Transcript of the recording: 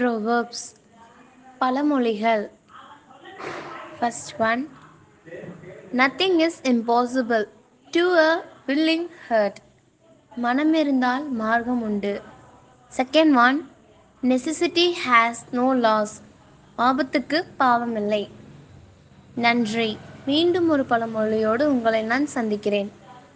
Proverbs பழமொழிகள். First one nothing is impossible to a willing heart மனம் இருந்தால் மார்க்கம் உண்டு. Second one necessity has no laws ஆபத்துக்கு பாவமில்லை. நன்றி. மீண்டும் ஒரு பழமொழியோடு உங்களை நான் சந்திக்கிறேன்.